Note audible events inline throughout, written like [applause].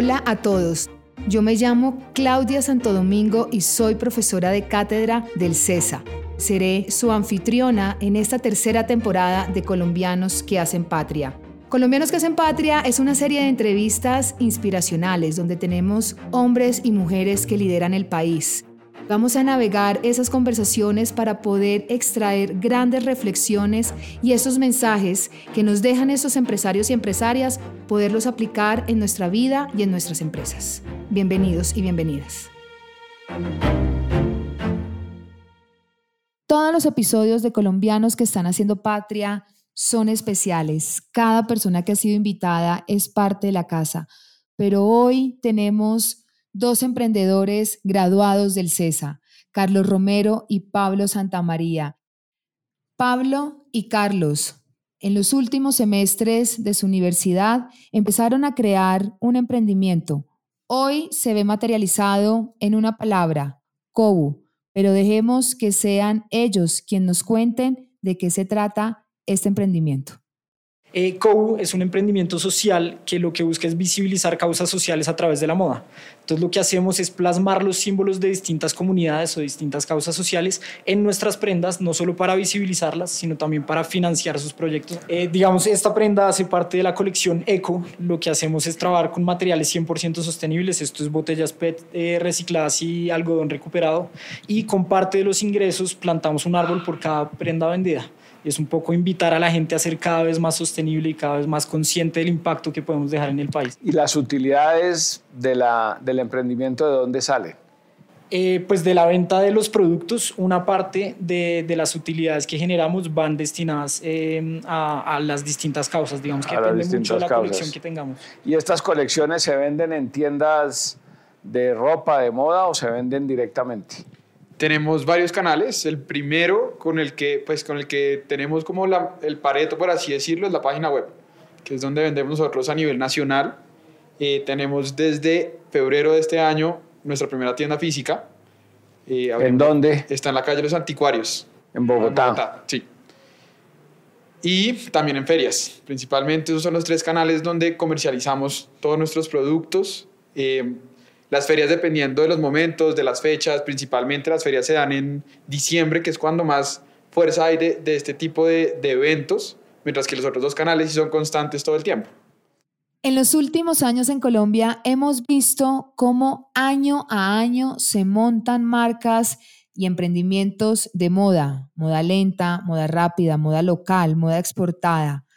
Hola a todos. Yo me llamo Claudia Santo Domingo y soy profesora de cátedra del CESA. Seré su anfitriona en esta tercera temporada de Colombianos que hacen patria. Colombianos que hacen patria es una serie de entrevistas inspiracionales donde tenemos hombres y mujeres que lideran el país. Vamos a navegar esas conversaciones para poder extraer grandes reflexiones y esos mensajes que nos dejan esos empresarios y empresarias, poderlos aplicar en nuestra vida y en nuestras empresas. Bienvenidos y bienvenidas. Todos los episodios de Colombianos que están haciendo patria son especiales. Cada persona que ha sido invitada es parte de la casa. Pero hoy tenemos dos emprendedores graduados del CESA, Carlos Romero y Pablo Santamaría. Pablo y Carlos, en los últimos semestres de su universidad, empezaron a crear un emprendimiento. Hoy se ve materializado en una palabra, COBU, pero dejemos que sean ellos quienes nos cuenten de qué se trata este emprendimiento. Eh, es un emprendimiento social que lo que busca es visibilizar causas sociales a través de la moda. Entonces lo que hacemos es plasmar los símbolos de distintas comunidades o distintas causas sociales en nuestras prendas, no solo para visibilizarlas, sino también para financiar sus proyectos. Eh, digamos, esta prenda hace parte de la colección Eco. Lo que hacemos es trabajar con materiales 100% sostenibles. Esto es botellas PET eh, recicladas y algodón recuperado. Y con parte de los ingresos plantamos un árbol por cada prenda vendida es un poco invitar a la gente a ser cada vez más sostenible y cada vez más consciente del impacto que podemos dejar en el país. ¿Y las utilidades de la, del emprendimiento de dónde sale? Eh, pues de la venta de los productos, una parte de, de las utilidades que generamos van destinadas eh, a, a, las distintas causas, digamos que depende mucho de la causas. colección que tengamos. ¿Y estas colecciones se venden en tiendas de ropa, de moda o se venden directamente? Tenemos varios canales. El primero con el que, pues, con el que tenemos como la, el pareto, por así decirlo, es la página web, que es donde vendemos nosotros a nivel nacional. Eh, tenemos desde febrero de este año nuestra primera tienda física. Eh, ¿En dónde? Está en la calle los Anticuarios. En Bogotá. En Bogotá, sí. Y también en ferias. Principalmente esos son los tres canales donde comercializamos todos nuestros productos. Eh, las ferias dependiendo de los momentos, de las fechas, principalmente las ferias se dan en diciembre, que es cuando más fuerza hay de, este tipo de, de eventos, mientras que los otros dos canales sí son constantes todo el tiempo. En los últimos años en Colombia hemos visto cómo año a año se montan marcas y emprendimientos de moda, moda lenta, moda rápida, moda local, moda exportada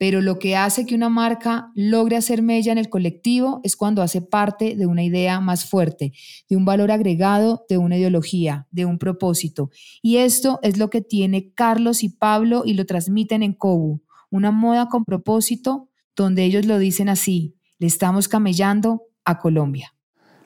pero lo que hace que una marca logre hacer mella en el colectivo es cuando hace parte de una idea más fuerte, de un valor agregado, de una ideología, de un propósito. Y esto es lo que tiene Carlos y Pablo y lo transmiten en Cobu, una moda con propósito donde ellos lo dicen así, le estamos camellando a Colombia.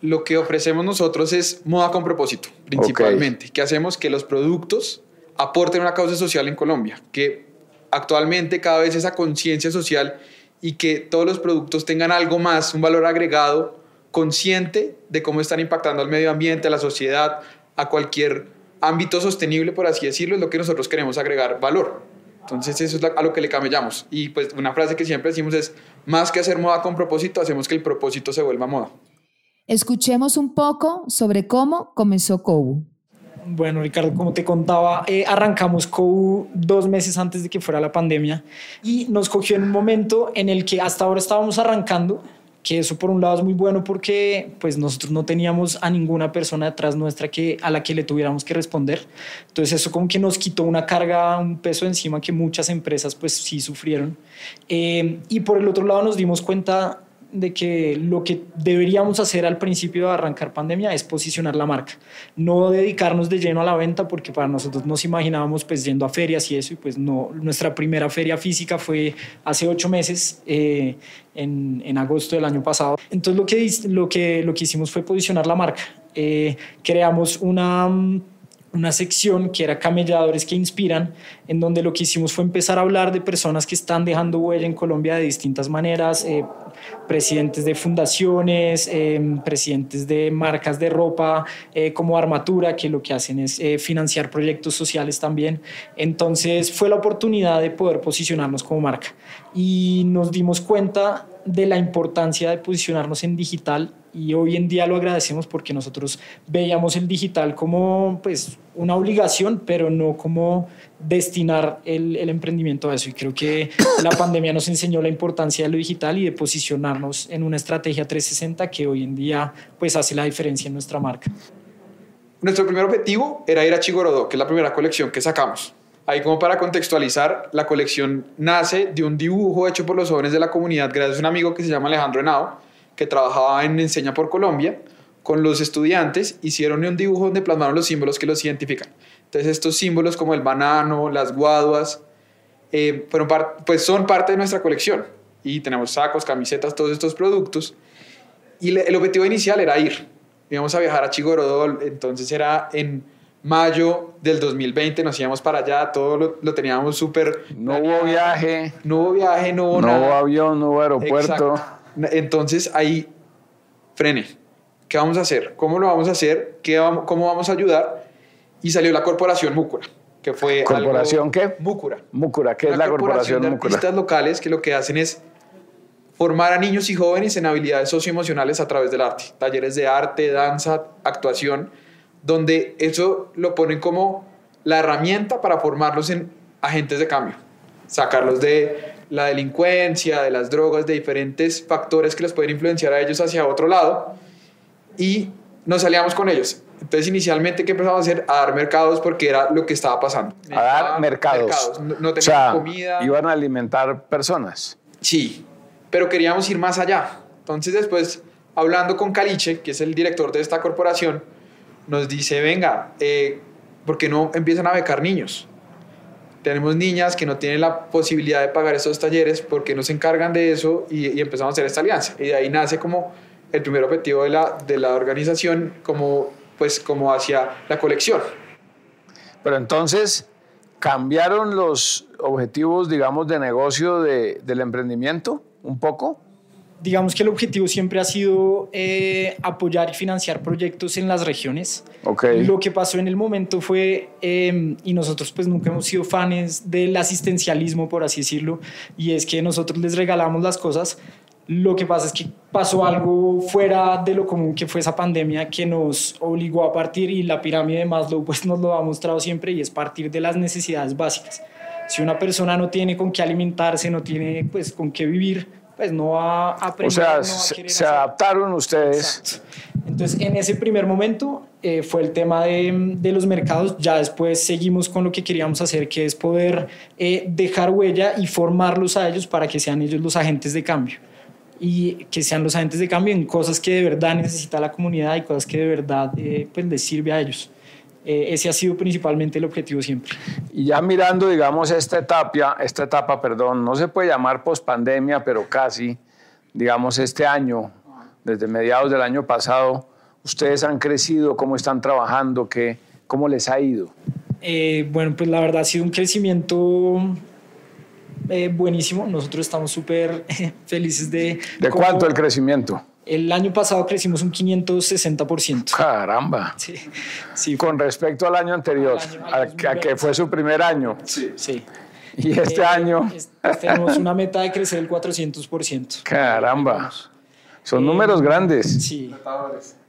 Lo que ofrecemos nosotros es moda con propósito, principalmente, que hacemos que los productos aporten una causa social en Colombia, que actualmente cada vez esa conciencia social y que todos los productos tengan algo más, un valor agregado consciente de cómo están impactando al medio ambiente, a la sociedad, a cualquier ámbito sostenible, por así decirlo, es lo que nosotros queremos agregar valor. Entonces eso es a lo que le camellamos. Y pues una frase que siempre decimos es, más que hacer moda con propósito, hacemos que el propósito se vuelva moda. Escuchemos un poco sobre cómo comenzó Kobu. Bueno, Ricardo, como te contaba, eh, arrancamos COU dos meses antes de que fuera la pandemia y nos cogió en un momento en el que hasta ahora estábamos arrancando, que eso por un lado es muy bueno porque pues nosotros no teníamos a ninguna persona detrás nuestra que, a la que le tuviéramos que responder. Entonces eso como que nos quitó una carga, un peso encima que muchas empresas pues sí sufrieron. Eh, y por el otro lado nos dimos cuenta de que lo que deberíamos hacer al principio de arrancar pandemia es posicionar la marca, no dedicarnos de lleno a la venta porque para nosotros nos imaginábamos pues yendo a ferias y eso y pues no, nuestra primera feria física fue hace ocho meses eh, en, en, agosto del año pasado. Entonces lo que, lo que, lo que hicimos fue posicionar la marca. Eh, creamos una una sección que era camelladores que inspiran, en donde lo que hicimos fue empezar a hablar de personas que están dejando huella en Colombia de distintas maneras, eh, presidentes de fundaciones, eh, presidentes de marcas de ropa eh, como Armatura, que lo que hacen es financiar proyectos sociales también. Entonces fue la oportunidad de poder posicionarnos como marca y nos dimos cuenta de la importancia de posicionarnos en digital y hoy en día lo agradecemos porque nosotros veíamos el digital como pues una obligación, pero no como destinar el, el, emprendimiento a eso. Y creo que la [coughs] pandemia nos enseñó la importancia de lo digital y de posicionarnos en una estrategia 360 que hoy en día pues hace la diferencia en nuestra marca. Nuestro primer objetivo era ir a Chigorodó, que es la primera colección que sacamos. Ahí como para contextualizar, la colección nace de un dibujo hecho por los jóvenes de la comunidad gracias a un amigo que se llama Alejandro Henao, que trabajaba en Enseña por Colombia. Con los estudiantes hicieron un dibujo donde plasmaron los símbolos que los identifican. Entonces estos símbolos como el banano, las guaduas, eh, pues son parte de nuestra colección. Y tenemos sacos, camisetas, todos estos productos. Y el objetivo inicial era ir. Íbamos a viajar a Chigorodó, entonces era en mayo del 2020 nos íbamos para allá, todo lo, teníamos súper... No hubo viaje. No hubo viaje, no hubo no hubo avión, no hubo aeropuerto. Entonces ahí, frene. ¿Qué vamos a hacer? ¿Cómo lo vamos a hacer? ¿Qué vamos, ¿Cómo vamos a ayudar? Y salió la corporación Múcura, que fue... ¿Corporación qué? Múcura. Múcura, ¿qué es la corporación, de Múcura? artistas locales que lo que hacen es formar a niños y jóvenes en habilidades socioemocionales a través del arte. Talleres de arte, danza, actuación donde eso lo ponen como la herramienta para formarlos en agentes de cambio, sacarlos de la delincuencia, de las drogas, de diferentes factores que los pueden influenciar a ellos hacia otro lado y nos salíamos con ellos. Entonces, inicialmente, ¿qué empezamos a hacer? A dar mercados porque era lo que estaba pasando. A dar mercados. No, teníamos comida. Iban a alimentar personas. Sí, pero queríamos ir más allá. Entonces, después, hablando con Caliche, que es el director de esta corporación, nos dice, venga, eh, ¿por qué no empiezan a becar niños? Tenemos niñas que no tienen la posibilidad de pagar esos talleres porque no se encargan de eso y, empezamos a hacer esta alianza. Y de ahí nace como el primer objetivo de la, de la organización, como, pues, como hacia la colección. Pero entonces, ¿cambiaron los objetivos, digamos, de negocio de, del emprendimiento un poco? Digamos que el objetivo siempre ha sido eh, apoyar y financiar proyectos en las regiones. Okay. Lo que pasó en el momento fue, em, y nosotros pues nunca hemos sido fans del asistencialismo, por así decirlo, y es que nosotros les regalamos las cosas. Lo que pasa es que pasó algo fuera de lo común que fue esa pandemia que nos obligó a partir y la pirámide de Maslow pues nos lo ha mostrado siempre y es partir de las necesidades básicas. Si una persona no tiene con qué alimentarse, no tiene pues con qué vivir, pues no va a aprender. O sea, se, adaptaron ustedes. Entonces, en ese primer momento eh, fue el tema de, de, los mercados. Ya después seguimos con lo que queríamos hacer, que es poder eh, dejar huella y formarlos a ellos para que sean ellos los agentes de cambio. Y que sean los agentes de cambio en cosas que de verdad necesita la comunidad y cosas que de verdad eh, pues les sirve a ellos. Eh, ese ha sido principalmente el objetivo siempre. Y ya mirando, digamos, esta etapa, esta etapa, perdón, no se puede llamar pospandemia, pero casi, digamos, este año, desde mediados del año pasado, ustedes han crecido, cómo están trabajando, qué, cómo les ha ido. Eh, bueno, pues la verdad ha sido un crecimiento eh, buenísimo. Nosotros estamos súper [laughs] felices de... ¿De cuánto el crecimiento? El año pasado crecimos un 560%. Caramba. Sí, sí. Con respecto al año anterior, a, que fue su primer año. Sí. sí. Y este eh, año. tenemos una meta de crecer el 400%. Caramba. Son eh, números grandes. Sí.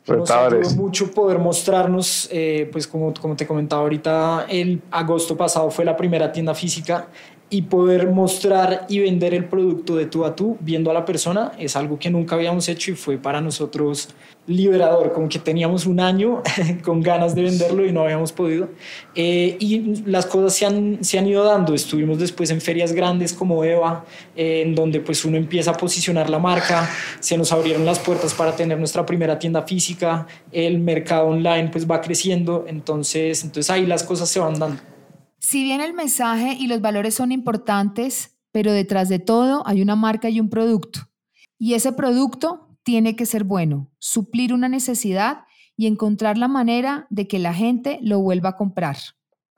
Nos mucho poder mostrarnos, eh, pues como, como te comentaba ahorita, el agosto pasado fue la primera tienda física y poder mostrar y vender el producto de tú a tú viendo a la persona es algo que nunca habíamos hecho y fue para nosotros liberador, como que teníamos un año [laughs] con ganas de venderlo y no habíamos podido. Eh, y las cosas se han, se han ido dando. Estuvimos después en ferias grandes como EVA, eh, en donde pues uno empieza a posicionar la marca, se nos abrieron las puertas para tener nuestra primera tienda física, el mercado online pues va creciendo, entonces, entonces ahí las cosas se van dando. Si bien el mensaje y los valores son importantes, pero detrás de todo hay una marca y un producto. Y ese producto tiene que ser bueno, suplir una necesidad y encontrar la manera de que la gente lo vuelva a comprar.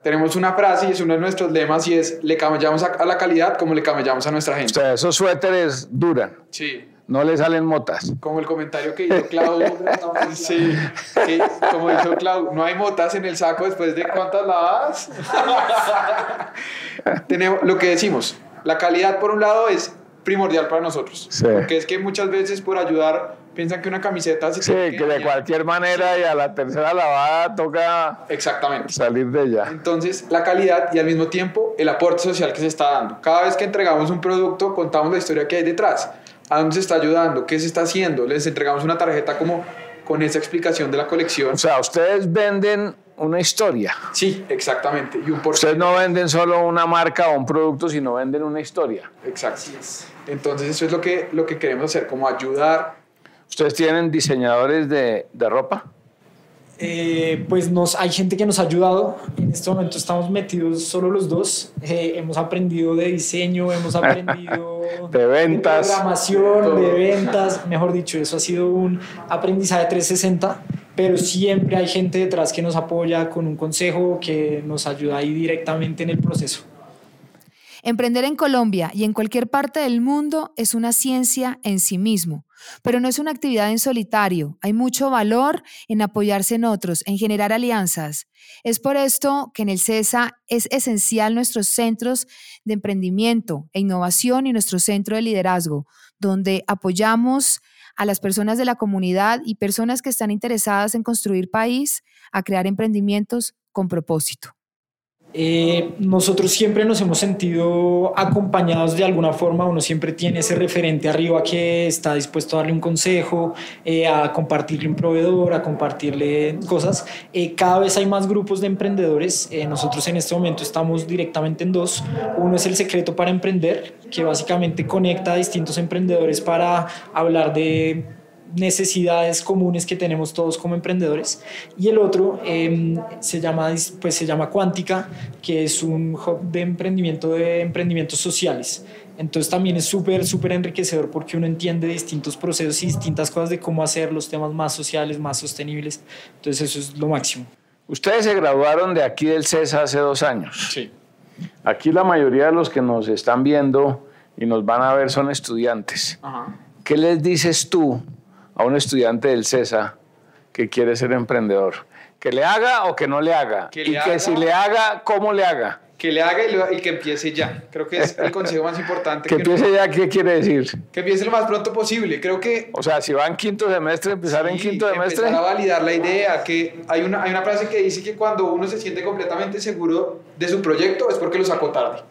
Tenemos una frase y es uno de nuestros lemas y es, le camellamos a la calidad como le camellamos a nuestra gente. O sea, esos suéteres duran. Sí no le salen motas. Como el comentario que hizo Clau, [laughs] sí, como dijo Clau, no hay motas en el saco después de cuántas lavadas. [laughs] Tenemos lo que decimos, la calidad por un lado es primordial para nosotros. Porque es que muchas veces por ayudar piensan que una camiseta se Sí, que, de cualquier manera y a la tercera lavada toca Exactamente. salir de ella. Entonces, la calidad y al mismo tiempo el aporte social que se está dando. Cada vez que entregamos un producto, contamos la historia que hay detrás. ¿A dónde se está ayudando? ¿Qué se está haciendo? Les entregamos una tarjeta como con esa explicación de la colección. O sea, ustedes venden una historia. Sí, exactamente. Y un Ustedes no venden solo una marca o un producto, sino venden una historia. Exacto. Entonces eso es lo que, lo que queremos hacer, como ayudar. ¿Ustedes tienen diseñadores de, de ropa? Eh, pues nos, hay gente que nos ha ayudado. En este momento estamos metidos solo los dos. Eh, hemos aprendido de diseño, hemos aprendido [laughs] de ventas, de programación, de ventas. Mejor dicho, eso ha sido un aprendizaje 360. Pero siempre hay gente detrás que nos apoya con un consejo, que nos ayuda ahí directamente en el proceso. Emprender en Colombia y en cualquier parte del mundo es una ciencia en sí mismo, pero no es una actividad en solitario. Hay mucho valor en apoyarse en otros, en generar alianzas. Es por esto que en el CESA es esencial nuestros centros de emprendimiento e innovación y nuestro centro de liderazgo, donde apoyamos a las personas de la comunidad y personas que están interesadas en construir país a crear emprendimientos con propósito. Eh, nosotros siempre nos hemos sentido acompañados de alguna forma, uno siempre tiene ese referente arriba que está dispuesto a darle un consejo, eh, a compartirle un proveedor, a compartirle cosas. Eh, cada vez hay más grupos de emprendedores, nosotros en este momento estamos directamente en dos. Uno es el secreto para emprender, que básicamente conecta a distintos emprendedores para hablar de necesidades comunes que tenemos todos como emprendedores. Y el otro em, se, llama, pues, se llama Cuántica, que es un hub de emprendimiento de emprendimientos sociales. Entonces también es súper, súper enriquecedor porque uno entiende distintos procesos y distintas cosas de cómo hacer los temas más sociales, más sostenibles. Entonces eso es lo máximo. Ustedes se graduaron de aquí del CESA hace dos años. Sí. Aquí la mayoría de los que nos están viendo y nos van a ver son estudiantes. ¿Qué les dices tú a un estudiante del CESA que quiere ser emprendedor? ¿Que le haga o que no le haga? y que si le haga, ¿cómo le haga? Que le haga y, que empiece ya. Creo que es el consejo más importante. que, empiece ya, ¿qué quiere decir? Que empiece lo más pronto posible. Creo que... O sea, si va en quinto semestre, empezar en quinto semestre. Empezar a validar la idea. Que hay una, hay una frase que dice que cuando uno se siente completamente seguro de su proyecto es porque lo sacó tarde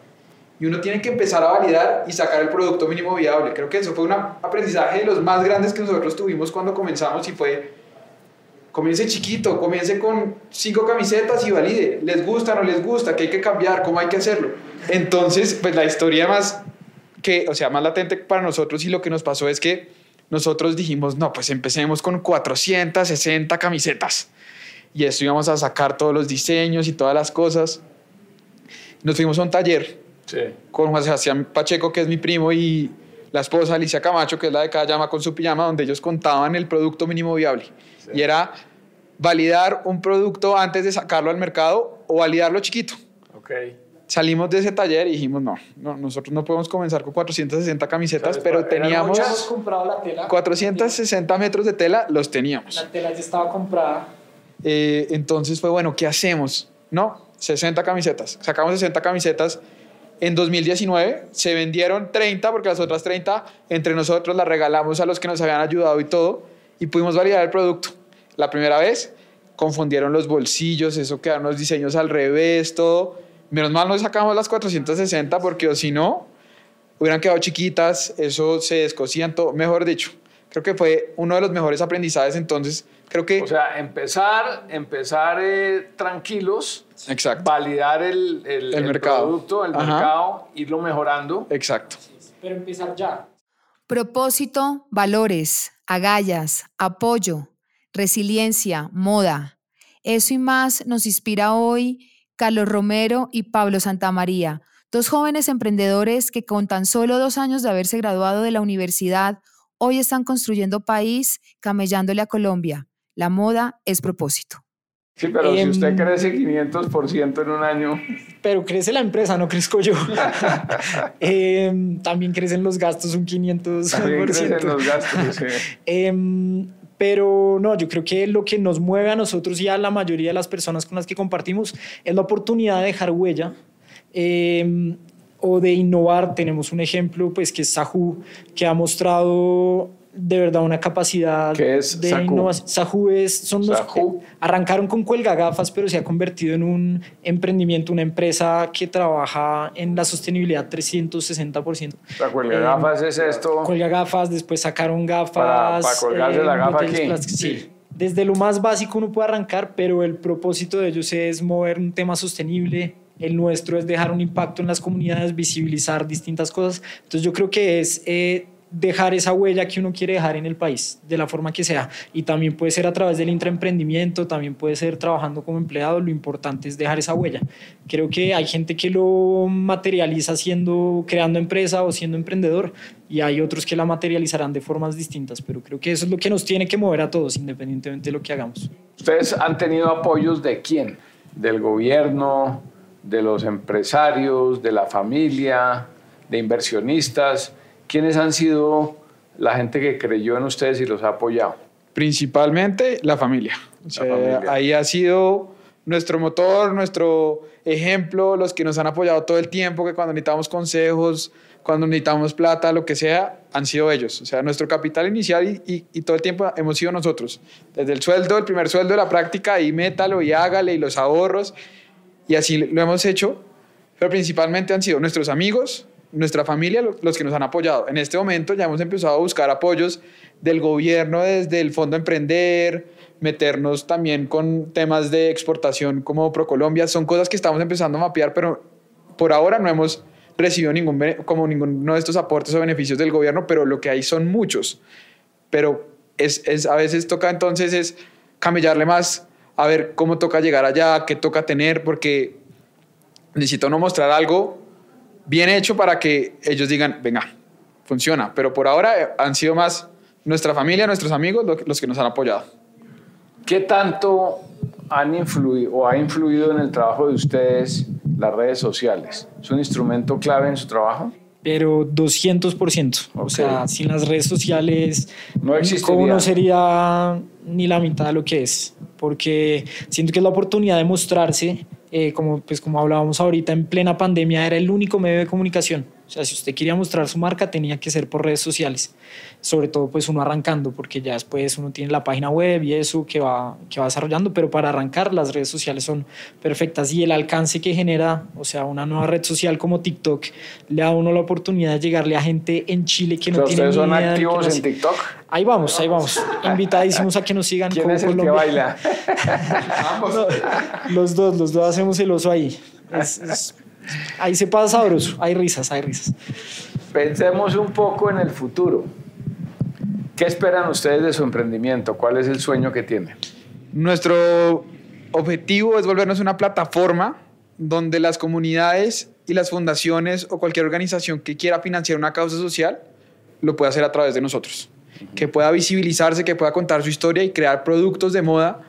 y uno tiene que empezar a validar y sacar el producto mínimo viable. Creo que eso fue un aprendizaje de los más grandes que nosotros tuvimos cuando comenzamos y fue, comience chiquito, comience con cinco camisetas y valide, les gusta, no les gusta, qué hay que cambiar, cómo hay que hacerlo. Entonces, pues la historia más que, o sea, más latente para nosotros y lo que nos pasó es que nosotros dijimos, no, pues empecemos con 460 camisetas y esto íbamos a sacar todos los diseños y todas las cosas. Nos fuimos a un taller con Juan Sebastián Pacheco, que es mi primo, y la esposa Alicia Camacho, que es la de cada llama con su pijama, donde ellos contaban el producto mínimo viable. Y era validar un producto antes de sacarlo al mercado o validarlo chiquito. Okay. Salimos de ese taller y dijimos, no, no nosotros no podemos comenzar con 460 camisetas, pero teníamos la tela. 460 metros de tela, los teníamos. La tela ya estaba comprada. Eh, entonces fue, bueno, ¿qué hacemos? No, 60 camisetas. Sacamos 60 camisetas en 2019 se vendieron 30 porque las otras 30 entre nosotros las regalamos a los que nos habían ayudado y todo y pudimos validar el producto. La primera vez confundieron los bolsillos, eso quedaron los diseños al revés, todo. Menos mal no sacamos las 460 porque si no hubieran quedado chiquitas, eso se descosían todo, mejor dicho. Creo que fue uno de los mejores aprendizajes entonces Creo que... O sea, empezar, empezar eh, tranquilos, Exacto. validar el, el, el, mercado. producto, el mercado, irlo mejorando. Exacto. Pero empezar ya. Propósito, valores, agallas, apoyo, resiliencia, moda. Eso y más nos inspira hoy Carlos Romero y Pablo Santamaría, dos jóvenes emprendedores que con tan solo dos años de haberse graduado de la universidad, hoy están construyendo país camellándole a Colombia. La moda es propósito. Sí, pero si usted em, crece 500% en un año. Pero crece la empresa, no crezco yo. [laughs] Em, también crecen los gastos un 500%. También crecen los gastos, sí. Em, pero no, yo creo que lo que nos mueve a nosotros y a la mayoría de las personas con las que compartimos es la oportunidad de dejar huella o de innovar. Tenemos un ejemplo pues, que es Sahu, que ha mostrado de verdad una capacidad es de innovación. Sahu es, son los arrancaron con cuelga gafas, pero se ha convertido en un emprendimiento, una empresa que trabaja en la sostenibilidad 360%. La cuelga gafas es esto. Cuelga gafas, después sacaron gafas. Para, colgarse la gafa aquí. Sí. Desde lo más básico uno puede arrancar, pero el propósito de ellos es mover un tema sostenible, el nuestro es dejar un impacto en las comunidades, visibilizar distintas cosas. Entonces yo creo que es eh, dejar esa huella que uno quiere dejar en el país, de la forma que sea. Y también puede ser a través del intraemprendimiento, también puede ser trabajando como empleado. Lo importante es dejar esa huella. Creo que hay gente que lo materializa siendo, creando empresa o siendo emprendedor, y hay otros que la materializarán de formas distintas. Pero creo que eso es lo que nos tiene que mover a todos, independientemente de lo que hagamos. ¿Ustedes han tenido apoyos de quién? ¿Del gobierno? ¿De los empresarios? ¿De la familia? ¿De inversionistas? ¿Quiénes han sido la gente que creyó en ustedes y los ha apoyado? Principalmente la familia. Ahí ha sido nuestro motor, nuestro ejemplo, los que nos han apoyado todo el tiempo, que cuando necesitamos consejos, cuando necesitamos plata, lo que sea, han sido ellos. O sea, nuestro capital inicial y, y, todo el tiempo hemos sido nosotros. Desde el sueldo, el primer sueldo de la práctica, y métalo y hágale, y los ahorros, y así lo hemos hecho. Pero principalmente han sido nuestros amigos, nuestra familia los que nos han apoyado. En este momento ya hemos empezado a buscar apoyos del gobierno desde el Fondo Emprender, meternos también con temas de exportación como ProColombia. Son cosas que estamos empezando a mapear, pero por ahora no hemos recibido ningún, como ninguno de estos aportes o beneficios del gobierno, pero lo que hay son muchos. Pero es, es, a veces toca entonces es camellarle más, a ver cómo toca llegar allá, qué toca tener, porque necesito no mostrar algo bien hecho para que ellos digan, venga, funciona. Pero por ahora eh, han sido más nuestra familia, nuestros amigos los que nos han apoyado. ¿Qué tanto han influido o ha influido en el trabajo de ustedes las redes sociales? ¿Es un instrumento clave en su trabajo? Pero 200%. O sea, sin las redes sociales no existiría. no sería ni la mitad de lo que es. Porque siento que es la oportunidad de mostrarse eh, como, pues, como hablábamos ahorita, en plena pandemia era el único medio de comunicación. O sea, si usted quería mostrar su marca, tenía que ser por redes sociales. Sobre todo, pues uno arrancando, porque ya después uno tiene la página web y eso que va, que va desarrollando, pero para arrancar las redes sociales son perfectas y el alcance que genera, o sea, una nueva red social como TikTok, le da a uno la oportunidad de llegarle a gente en Chile que no tiene ¿Ustedes son idea activos en TikTok? Ahí vamos, ahí vamos. [laughs] Invitadísimos a que nos sigan. ¿Quién es el que baila? [laughs] los dos, los dos hacemos el oso ahí. Ahí se pasa sabroso, hay risas, hay risas. Pensemos un poco en el futuro. ¿Qué esperan ustedes de su emprendimiento? ¿Cuál es el sueño que tienen? Nuestro objetivo es volvernos una plataforma donde las comunidades y las fundaciones o cualquier organización que quiera financiar una causa social lo pueda hacer a través de nosotros que pueda visibilizarse, que pueda contar su historia y crear productos de moda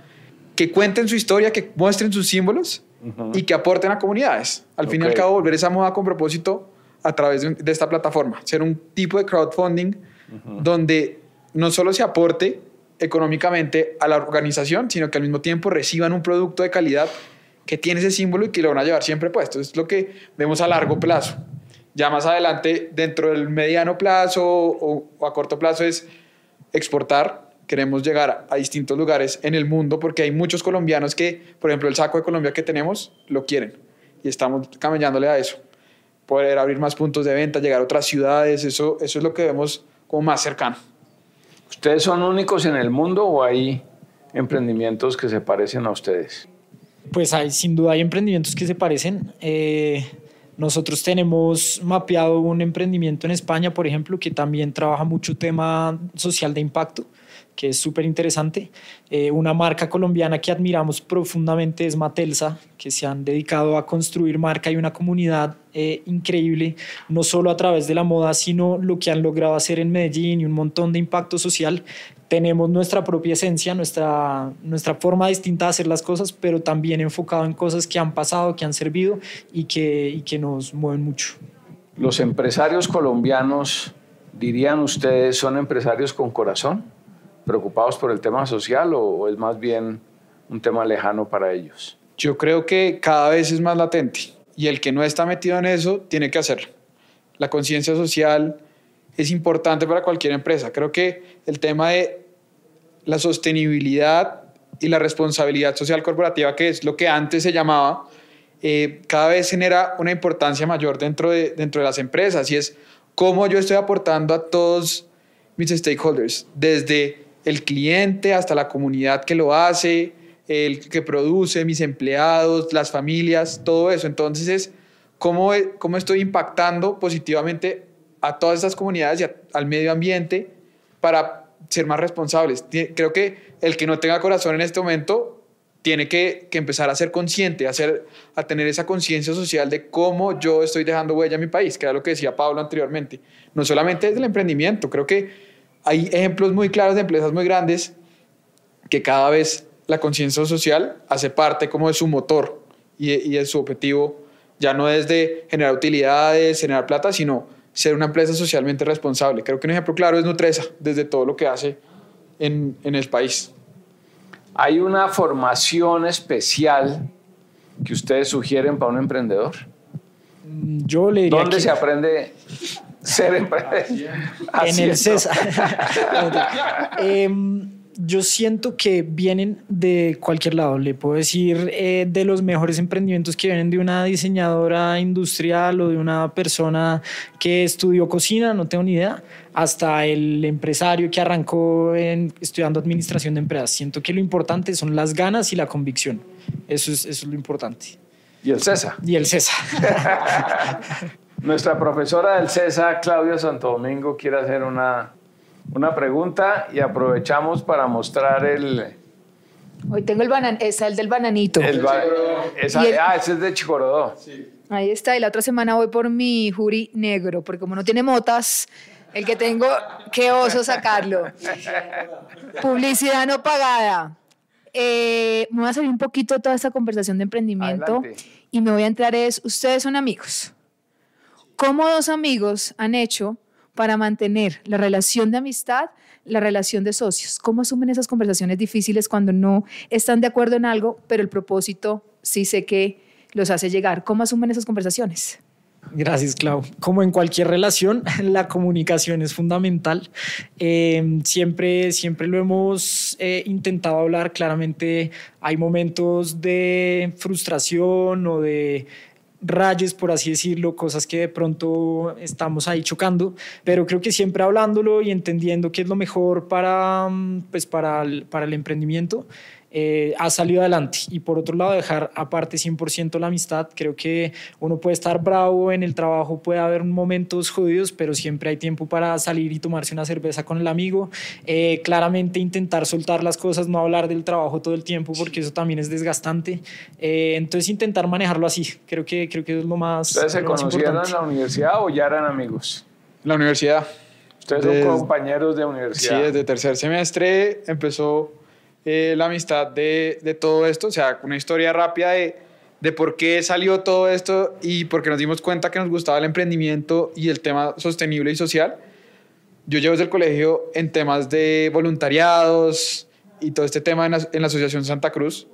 que cuenten su historia, que muestren sus símbolos y que aporten a comunidades. Al fin y al cabo, volver esa moda con propósito a través de, esta plataforma, ser un tipo de crowdfunding donde no solo se aporte económicamente a la organización, sino que al mismo tiempo reciban un producto de calidad que tiene ese símbolo y que lo van a llevar siempre puesto. Es lo que vemos a largo plazo. Ya más adelante, dentro del mediano plazo o, a corto plazo, es exportar. Queremos llegar a distintos lugares en el mundo porque hay muchos colombianos que, por ejemplo, el saco de Colombia que tenemos, lo quieren. Y estamos camellándole a eso. Poder abrir más puntos de venta, llegar a otras ciudades, eso, eso es lo que vemos como más cercano. ¿Ustedes son únicos en el mundo o hay emprendimientos que se parecen a ustedes? Pues hay, sin duda hay emprendimientos que se parecen. Eh, nosotros tenemos mapeado un emprendimiento en España, por ejemplo, que también trabaja mucho tema social de impacto, que es súper interesante. Eh, una marca colombiana que admiramos profundamente es Matelsa, que se han dedicado a construir marca y una comunidad eh, increíble, no solo a través de la moda, sino lo que han logrado hacer en Medellín y un montón de impacto social tenemos nuestra propia esencia, nuestra, nuestra forma distinta de hacer las cosas, pero también enfocado en cosas que han pasado, que han servido y que, y que nos mueven mucho. ¿Los empresarios colombianos, dirían ustedes, son empresarios con corazón, preocupados por el tema social o es más bien un tema lejano para ellos? Yo creo que cada vez es más latente y el que no está metido en eso tiene que hacerlo. La conciencia social es importante para cualquier empresa. Creo que el tema de la sostenibilidad y la responsabilidad social corporativa, que es lo que antes se llamaba, eh, cada vez genera una importancia mayor dentro de, dentro de las empresas y es cómo yo estoy aportando a todos mis stakeholders, desde el cliente hasta la comunidad que lo hace, el que produce, mis empleados, las familias, todo eso. Entonces es cómo, cómo estoy impactando positivamente a todas estas comunidades y al medio ambiente para ser más responsables. Creo que el que no tenga corazón en este momento tiene que, empezar a ser consciente, a, ser, a tener esa conciencia social de cómo yo estoy dejando huella en mi país, que era lo que decía Pablo anteriormente. No solamente desde el emprendimiento, creo que hay ejemplos muy claros de empresas muy grandes que cada vez la conciencia social hace parte como de su motor y, y de su objetivo, ya no es de generar utilidades, generar plata, sino ser una empresa socialmente responsable. Creo que un ejemplo claro es Nutresa, desde todo lo que hace en, en el país. ¿Hay una formación especial que ustedes sugieren para un emprendedor? Mm, yo le diría ¿Dónde se aprende ser emprendedor? [laughs] en [laughs] el CESA. [laughs] Em, yo siento que vienen de cualquier lado. Le puedo decir eh, de los mejores emprendimientos que vienen de una diseñadora industrial o de una persona que estudió cocina, no tengo ni idea hasta el empresario que arrancó en, estudiando administración de empresas. Siento que lo importante son las ganas y la convicción. Eso es, eso es lo importante. Y el CESA. Y el CESA. [laughs] Nuestra profesora del CESA, Claudia Santo Domingo, quiere hacer una, una pregunta y aprovechamos para mostrar el... Hoy tengo el banan, es el del bananito. El ah, ese es de Chicorodó. Sí. Ahí está, y la otra semana voy por mi jury negro, porque como no tiene motas, el que tengo, qué oso sacarlo. [laughs] Publicidad no pagada. Eh, me voy a salir un poquito de toda esta conversación de emprendimiento y me voy a entrar es, ustedes son amigos. ¿Cómo dos amigos han hecho para mantener la relación de amistad, la relación de socios? ¿Cómo asumen esas conversaciones difíciles cuando no están de acuerdo en algo, pero el propósito sí sé que los hace llegar? ¿Cómo asumen esas conversaciones? Gracias, Clau. Como en cualquier relación, [laughs] la comunicación es fundamental. Eh, siempre, siempre lo hemos eh, intentado hablar. Claramente hay momentos de frustración o de rayes, por así decirlo, cosas que de pronto estamos ahí chocando, pero creo que siempre hablándolo y entendiendo qué es lo mejor para, mm, pues para, para el emprendimiento eh, ha salido adelante. Y por otro lado, dejar aparte 100% la amistad. Creo que uno puede estar bravo en el trabajo, puede haber momentos jodidos, pero siempre hay tiempo para salir y tomarse una cerveza con el amigo. Eh, claramente intentar soltar las cosas, no hablar del trabajo todo el tiempo, porque eso también es desgastante. Eh, entonces intentar manejarlo así. Creo que, creo que es lo más... ¿Ustedes se conocieron en la universidad o ya eran amigos? La universidad. Ustedes son compañeros de universidad. Sí, desde tercer semestre empezó eh, la amistad de, todo esto, o sea, una historia rápida de, por qué salió todo esto y por qué nos dimos cuenta que nos gustaba el emprendimiento y el tema sostenible y social. Yo llevo desde el colegio en temas de voluntariados y todo este tema en la, Asociación Santa Cruz.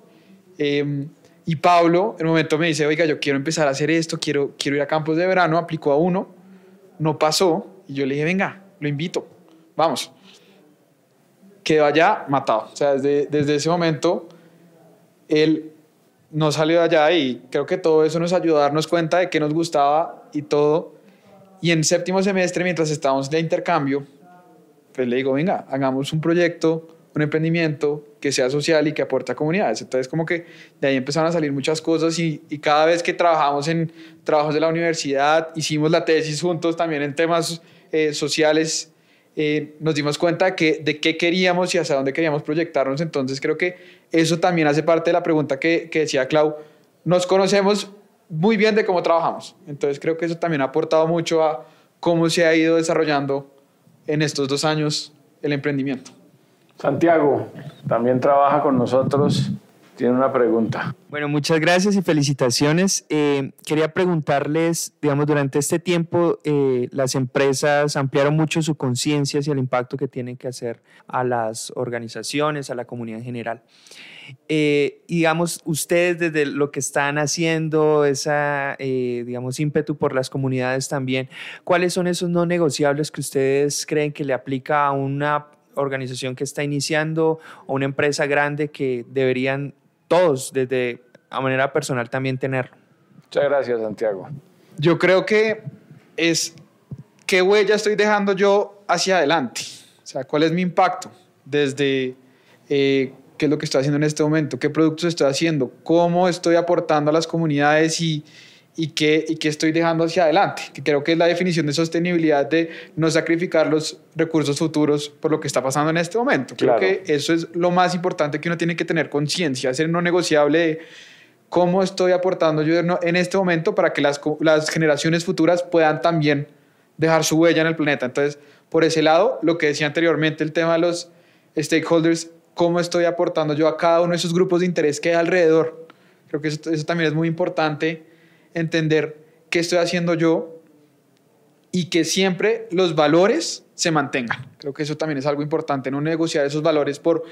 Eh, y Pablo, en un momento me dice, oiga, yo quiero empezar a hacer esto, quiero, quiero ir a campos de verano, aplicó a uno, no pasó, y yo le dije, venga, lo invito, vamos quedó allá matado. O sea, desde, desde ese momento, él no salió de allá y creo que todo eso nos ayudó a darnos cuenta de que nos gustaba y todo. Y en séptimo semestre, mientras estábamos de intercambio, pues le digo, venga, hagamos un proyecto, un emprendimiento que sea social y que aporte a comunidades. Entonces, como que de ahí empezaron a salir muchas cosas y, y cada vez que trabajamos en trabajos de la universidad, hicimos la tesis juntos también en temas eh, sociales eh, nos dimos cuenta que, de qué queríamos y hacia dónde queríamos proyectarnos. Entonces creo que eso también hace parte de la pregunta que, que decía Clau. Nos conocemos muy bien de cómo trabajamos. Entonces creo que eso también ha aportado mucho a cómo se ha ido desarrollando en estos dos años el emprendimiento. Santiago también trabaja con nosotros tiene una pregunta. Bueno, muchas gracias y felicitaciones. Eh, quería preguntarles, digamos, durante este tiempo eh, las empresas ampliaron mucho su conciencia hacia el impacto que tienen que hacer a las organizaciones, a la comunidad en general. Eh, digamos, ustedes desde lo que están haciendo, esa, digamos, ímpetu por las comunidades también, ¿cuáles son esos no negociables que ustedes creen que le aplica a una organización que está iniciando o una empresa grande que deberían todos desde a manera personal también tenerlo. Muchas gracias, Santiago. Yo creo que es qué huella estoy dejando yo hacia adelante. O sea, cuál es mi impacto desde eh, qué es lo que estoy haciendo en este momento, qué productos estoy haciendo, cómo estoy aportando a las comunidades y, y qué, y qué estoy dejando hacia adelante, que creo que es la definición de sostenibilidad de no sacrificar los recursos futuros por lo que está pasando en este momento. Creo que eso es lo más importante que uno tiene que tener conciencia, hacer no negociable de cómo estoy aportando yo en este momento para que las, las generaciones futuras puedan también dejar su huella en el planeta. Entonces, por ese lado, lo que decía anteriormente, el tema de los stakeholders, cómo estoy aportando yo a cada uno de esos grupos de interés que hay alrededor. Creo que eso, eso también es muy importante entender qué estoy haciendo yo y que siempre los valores se mantengan. Creo que eso también es algo importante, no negociar esos valores por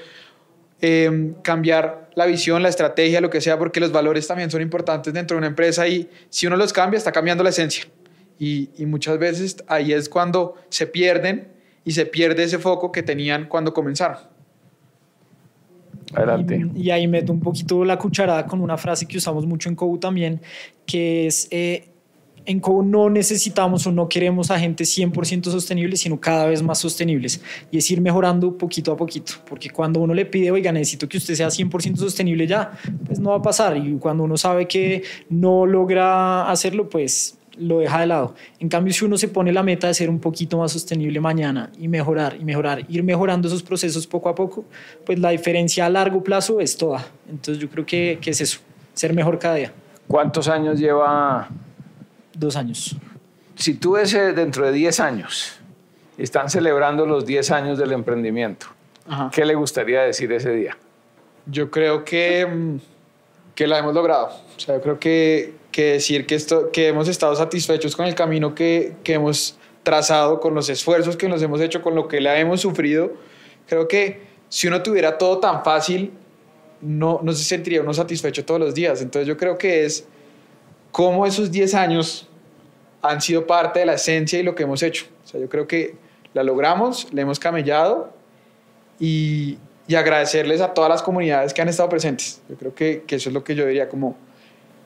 em, cambiar la visión, la estrategia, lo que sea, porque los valores también son importantes dentro de una empresa y si uno los cambia, está cambiando la esencia. Y, y muchas veces ahí es cuando se pierden y se pierde ese foco que tenían cuando comenzaron. Adelante. Y, ahí meto un poquito la cucharada con una frase que usamos mucho en COU también, que es, eh, en COU no necesitamos o no queremos agentes 100% sostenibles, sino cada vez más sostenibles. Y es ir mejorando poquito a poquito, porque cuando uno le pide, oiga, necesito que usted sea 100% sostenible ya, pues no va a pasar. Y cuando uno sabe que no logra hacerlo, pues lo deja de lado. En cambio, si uno se pone la meta de ser un poquito más sostenible mañana y mejorar y mejorar, ir mejorando esos procesos poco a poco, pues la diferencia a largo plazo es toda. Entonces yo creo que, que es eso, ser mejor cada día. ¿Cuántos años lleva? Dos años. Si tú ves eh, dentro de 10 años, están celebrando los 10 años del emprendimiento, ¿qué le gustaría decir ese día? Yo creo que, mm, que la hemos logrado. O sea, yo creo que que decir que, esto, que hemos estado satisfechos con el camino que, que hemos trazado, con los esfuerzos que nos hemos hecho, con lo que la hemos sufrido. Creo que si uno tuviera todo tan fácil, no, no se sentiría uno satisfecho todos los días. Entonces yo creo que es cómo esos 10 años han sido parte de la esencia y lo que hemos hecho. O sea, yo creo que la logramos, la hemos camellado y, y agradecerles a todas las comunidades que han estado presentes. Yo creo que, que eso es lo que yo diría como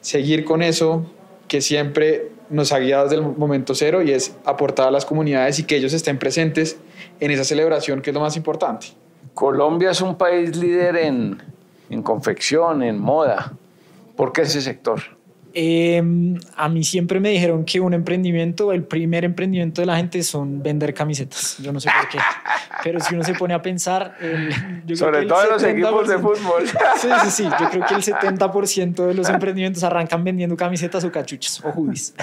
seguir con eso que siempre nos ha guiado desde el momento cero y es aportar a las comunidades y que ellos estén presentes en esa celebración que es lo más importante. Colombia es un país líder en, en confección, en moda. ¿Por qué ese sector? Em, a mí siempre me dijeron que un emprendimiento, el primer emprendimiento de la gente son vender camisetas. Yo no sé por qué. Pero si uno se pone a pensar... Sobre todo en los equipos de fútbol. Sí, sí, sí. Yo creo que el 70% de los emprendimientos arrancan vendiendo camisetas o cachuchas o hoodies.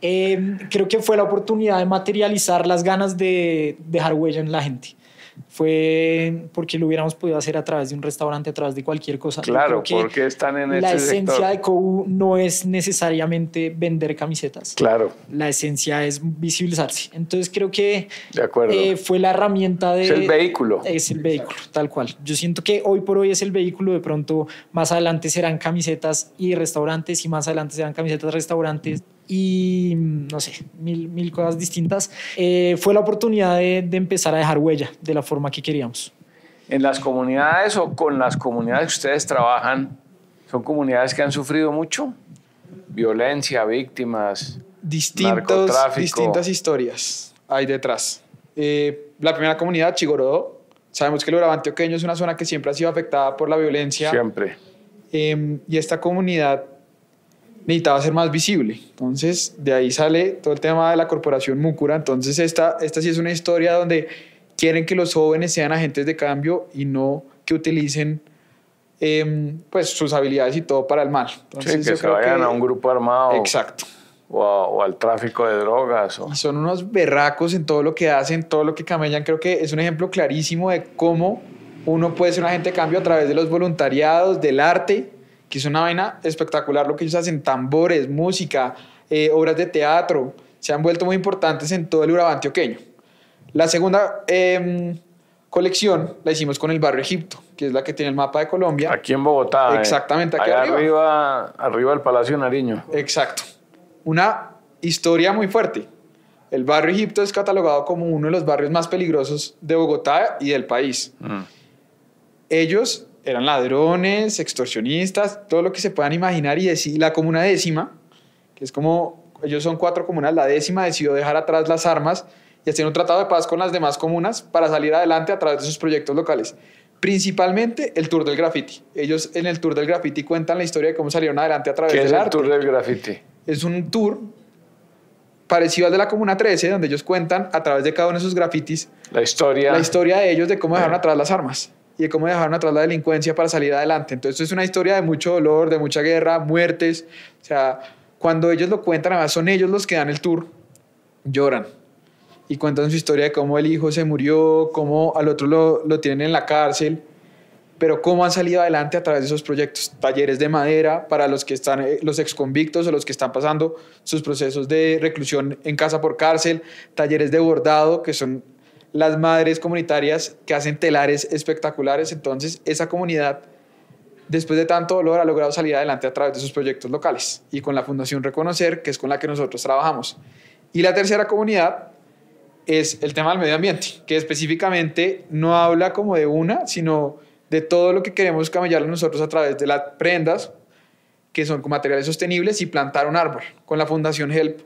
Em, creo que fue la oportunidad de materializar las ganas de dejar huella en la gente fue porque lo hubiéramos podido hacer a través de un restaurante, a través de cualquier cosa. Claro, porque están en La esencia de COU no es necesariamente vender camisetas. Claro. La esencia es visibilizarse. Entonces creo que de acuerdo. Eh, fue la herramienta de... Es el vehículo. Es el vehículo, tal cual. Yo siento que hoy por hoy es el vehículo, de pronto más adelante serán camisetas y restaurantes y más adelante serán camisetas, restaurantes y no sé, mil, mil cosas distintas, eh, fue la oportunidad de, de, empezar a dejar huella de la forma que queríamos. ¿En las comunidades o con las comunidades que ustedes trabajan, son comunidades que han sufrido mucho? Violencia, víctimas, Distintos, distintas historias hay detrás. Eh, la primera comunidad, Chigorodó, sabemos que el Urabá antioqueño es una zona que siempre ha sido afectada por la violencia. Siempre. Eh, y esta comunidad necesitaba ser más visible. Entonces, de ahí sale todo el tema de la corporación Múcura. Entonces, esta, esta sí es una historia donde quieren que los jóvenes sean agentes de cambio y no que utilicen em, pues sus habilidades y todo para el mal. Entonces, que se vayan a un grupo armado. Exacto. O, al tráfico de drogas. son unos berracos en todo lo que hacen, todo lo que camellan. Creo que es un ejemplo clarísimo de cómo Uno puede ser un agente de cambio a través de los voluntariados, del arte, que es una vaina espectacular lo que ellos hacen, tambores, música, eh, obras de teatro, se han vuelto muy importantes en todo el Urabá antioqueño. La segunda em, colección la hicimos con el barrio Egipto, que es la que tiene el mapa de Colombia. Aquí en Bogotá. Eh. Exactamente, aquí arriba. arriba. Arriba del Palacio Nariño. Exacto. Una historia muy fuerte. El barrio Egipto es catalogado como uno de los barrios más peligrosos de Bogotá y del país. Mm. Ellos eran ladrones, extorsionistas, todo lo que se puedan imaginar y decir, la comuna décima, que es como, ellos son cuatro comunas, la décima decidió dejar atrás las armas y hacer un tratado de paz con las demás comunas para salir adelante a través de sus proyectos locales. Principalmente el Tour del Graffiti. Ellos en el Tour del Graffiti cuentan la historia de cómo salieron adelante a través ¿Qué del es el arte. Tour del Graffiti? Es un tour parecido al de la Comuna 13, donde ellos cuentan a través de cada uno de sus grafitis la historia, la historia de ellos, de cómo dejaron atrás las armas y de cómo dejaron atrás la delincuencia para salir adelante. Entonces es una historia de mucho dolor, de mucha guerra, muertes. O sea, cuando ellos lo cuentan, además son ellos los que dan el tour, lloran. Y cuentan su historia de cómo el hijo se murió, cómo al otro lo, lo tienen en la cárcel, pero cómo han salido adelante a través de esos proyectos. Talleres de madera para los que están, eh, los exconvictos o los que están pasando sus procesos de reclusión en casa por cárcel, talleres de bordado, que son las madres comunitarias que hacen telares espectaculares. Entonces, esa comunidad, después de tanto dolor, ha logrado salir adelante a través de sus proyectos locales y con la Fundación Reconocer, que es con la que nosotros trabajamos. Y la tercera comunidad es el tema del medio ambiente, que específicamente no habla como de una, sino de todo lo que queremos camellarle nosotros a través de las prendas, que son con materiales sostenibles, y plantar un árbol con la Fundación HELP,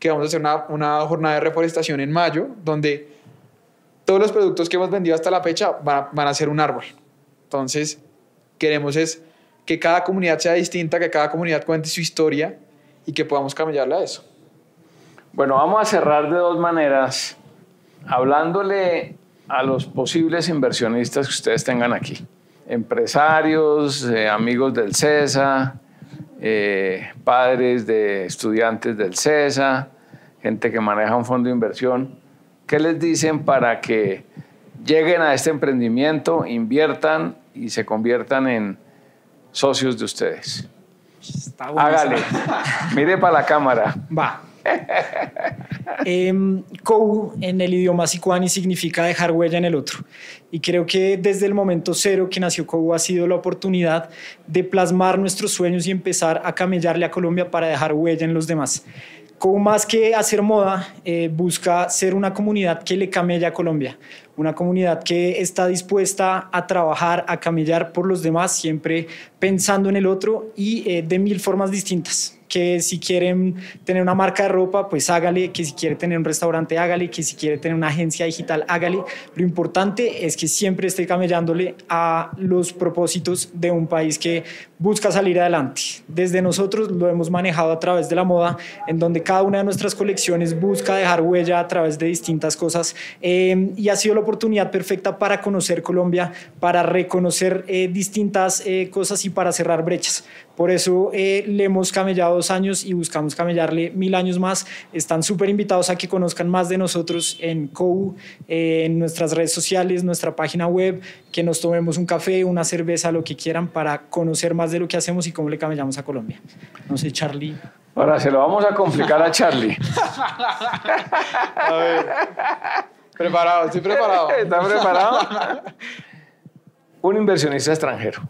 que vamos a hacer una, una jornada de reforestación en mayo, donde todos los productos que hemos vendido hasta la fecha van, a ser un árbol. Entonces, queremos es que cada comunidad sea distinta, que cada comunidad cuente su historia y que podamos camellarle a eso. Bueno, vamos a cerrar de dos maneras, hablándole a los posibles inversionistas que ustedes tengan aquí. Empresarios, eh, amigos del CESA, eh, padres de estudiantes del CESA, gente que maneja un fondo de inversión. ¿Qué les dicen para que lleguen a este emprendimiento, inviertan y se conviertan en socios de ustedes? Hágale, mire para la cámara. Va. eh, Kou en el idioma sicuani significa dejar huella en el otro. Y creo que desde el momento cero que nació Kou ha sido la oportunidad de plasmar nuestros sueños y empezar a camellarle a Colombia para dejar huella en los demás. Kou más que hacer moda, eh, busca ser una comunidad que le camella a Colombia, una comunidad que está dispuesta a trabajar, a camellar por los demás, siempre pensando en el otro y eh, de mil formas distintas que si quieren tener una marca de ropa, pues hágale, que si quiere tener un restaurante, hágale, que si quiere tener una agencia digital, hágale. Lo importante es que siempre esté camellándole a los propósitos de un país que busca salir adelante. Desde nosotros lo hemos manejado a través de la moda, en donde cada una de nuestras colecciones busca dejar huella a través de distintas cosas eh, y ha sido la oportunidad perfecta para conocer Colombia, para reconocer eh, distintas eh, cosas y para cerrar brechas. Por eso eh, le hemos camellado dos años y buscamos camellarle mil años más. Están súper invitados a que conozcan más de nosotros en COU, eh, en nuestras redes sociales, nuestra página web, que nos tomemos un café, una cerveza, lo que quieran para conocer más de lo que hacemos y cómo le camellamos a Colombia. No sé, Charlie. Ahora se lo vamos a complicar a Charlie. [laughs] a ver. Preparado, estoy preparado. ¿Está preparado? Un inversionista extranjero.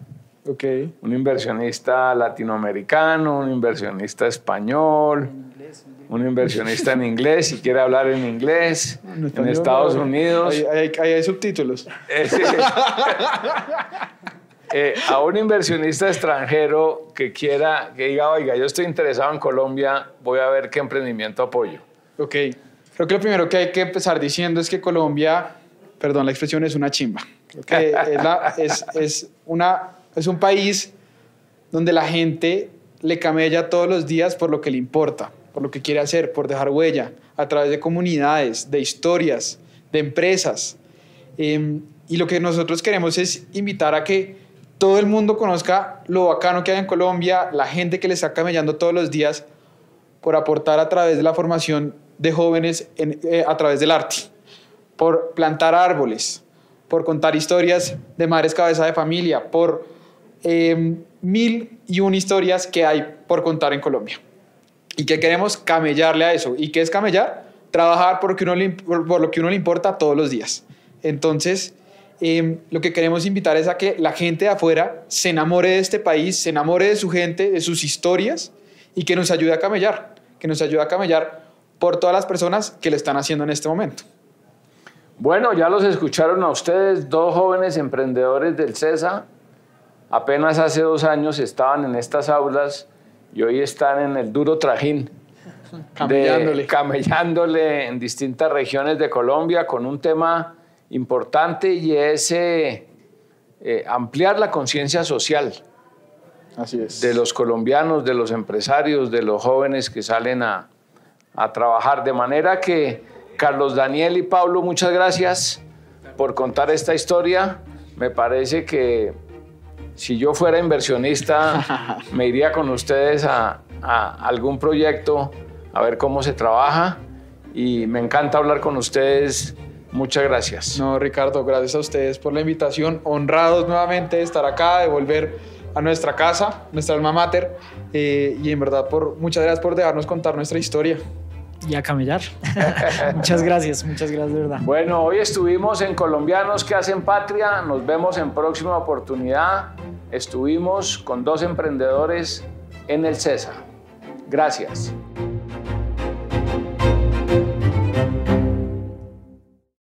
Okay. Un inversionista latinoamericano, un inversionista español, un inversionista en inglés, si quiere hablar en inglés, no, en Estados Unidos. Ahí hay, hay, hay, subtítulos. Eh, sí. [laughs] eh, a un inversionista extranjero que quiera, que diga, oiga, yo estoy interesado en Colombia, voy a ver qué emprendimiento apoyo. Ok. Creo que lo primero que hay que empezar diciendo es que Colombia, perdón, la expresión es una chimba. Creo que es, la, es, es una es un país donde la gente le camella todos los días por lo que le importa, por lo que quiere hacer, por dejar huella, a través de comunidades, de historias, de empresas. Eh, y lo que nosotros queremos es invitar a que todo el mundo conozca lo bacano que hay en Colombia, la gente que le está camellando todos los días por aportar a través de la formación de jóvenes en, eh, a través del arte, por plantar árboles, por contar historias de madres cabeza de familia, por eh, mil y una historias que hay por contar en Colombia. Y que queremos camellarle a eso. ¿Y qué es camellar? Trabajar por lo que uno le, importa todos los días. Entonces, eh, lo que queremos invitar es a que la gente de afuera se enamore de este país, se enamore de su gente, de sus historias y que nos ayude a camellar, que nos ayude a camellar por todas las personas que lo están haciendo en este momento. Bueno, ya los escucharon a ustedes, dos jóvenes emprendedores del CESA. Apenas hace dos años estaban en estas aulas y hoy están en el duro trajín. [laughs] Camellándole. camellándole en distintas regiones de Colombia con un tema importante y es eh, eh, ampliar la conciencia social Así es. de los colombianos, de los empresarios, de los jóvenes que salen a, a trabajar. De manera que Carlos Daniel y Pablo, muchas gracias por contar esta historia. Me parece que si yo fuera inversionista, [laughs] me iría con ustedes a, a algún proyecto a ver cómo se trabaja y me encanta hablar con ustedes. Muchas gracias. No, Ricardo, gracias a ustedes por la invitación. Honrados nuevamente de estar acá, de volver a nuestra casa, nuestra alma mater. eh, y en verdad, por, muchas gracias por dejarnos contar nuestra historia. Y a camellar. [laughs] muchas gracias, muchas gracias de verdad. Bueno, hoy estuvimos en Colombianos que hacen patria. Nos vemos en próxima oportunidad. Estuvimos con dos emprendedores en el CESA. Gracias.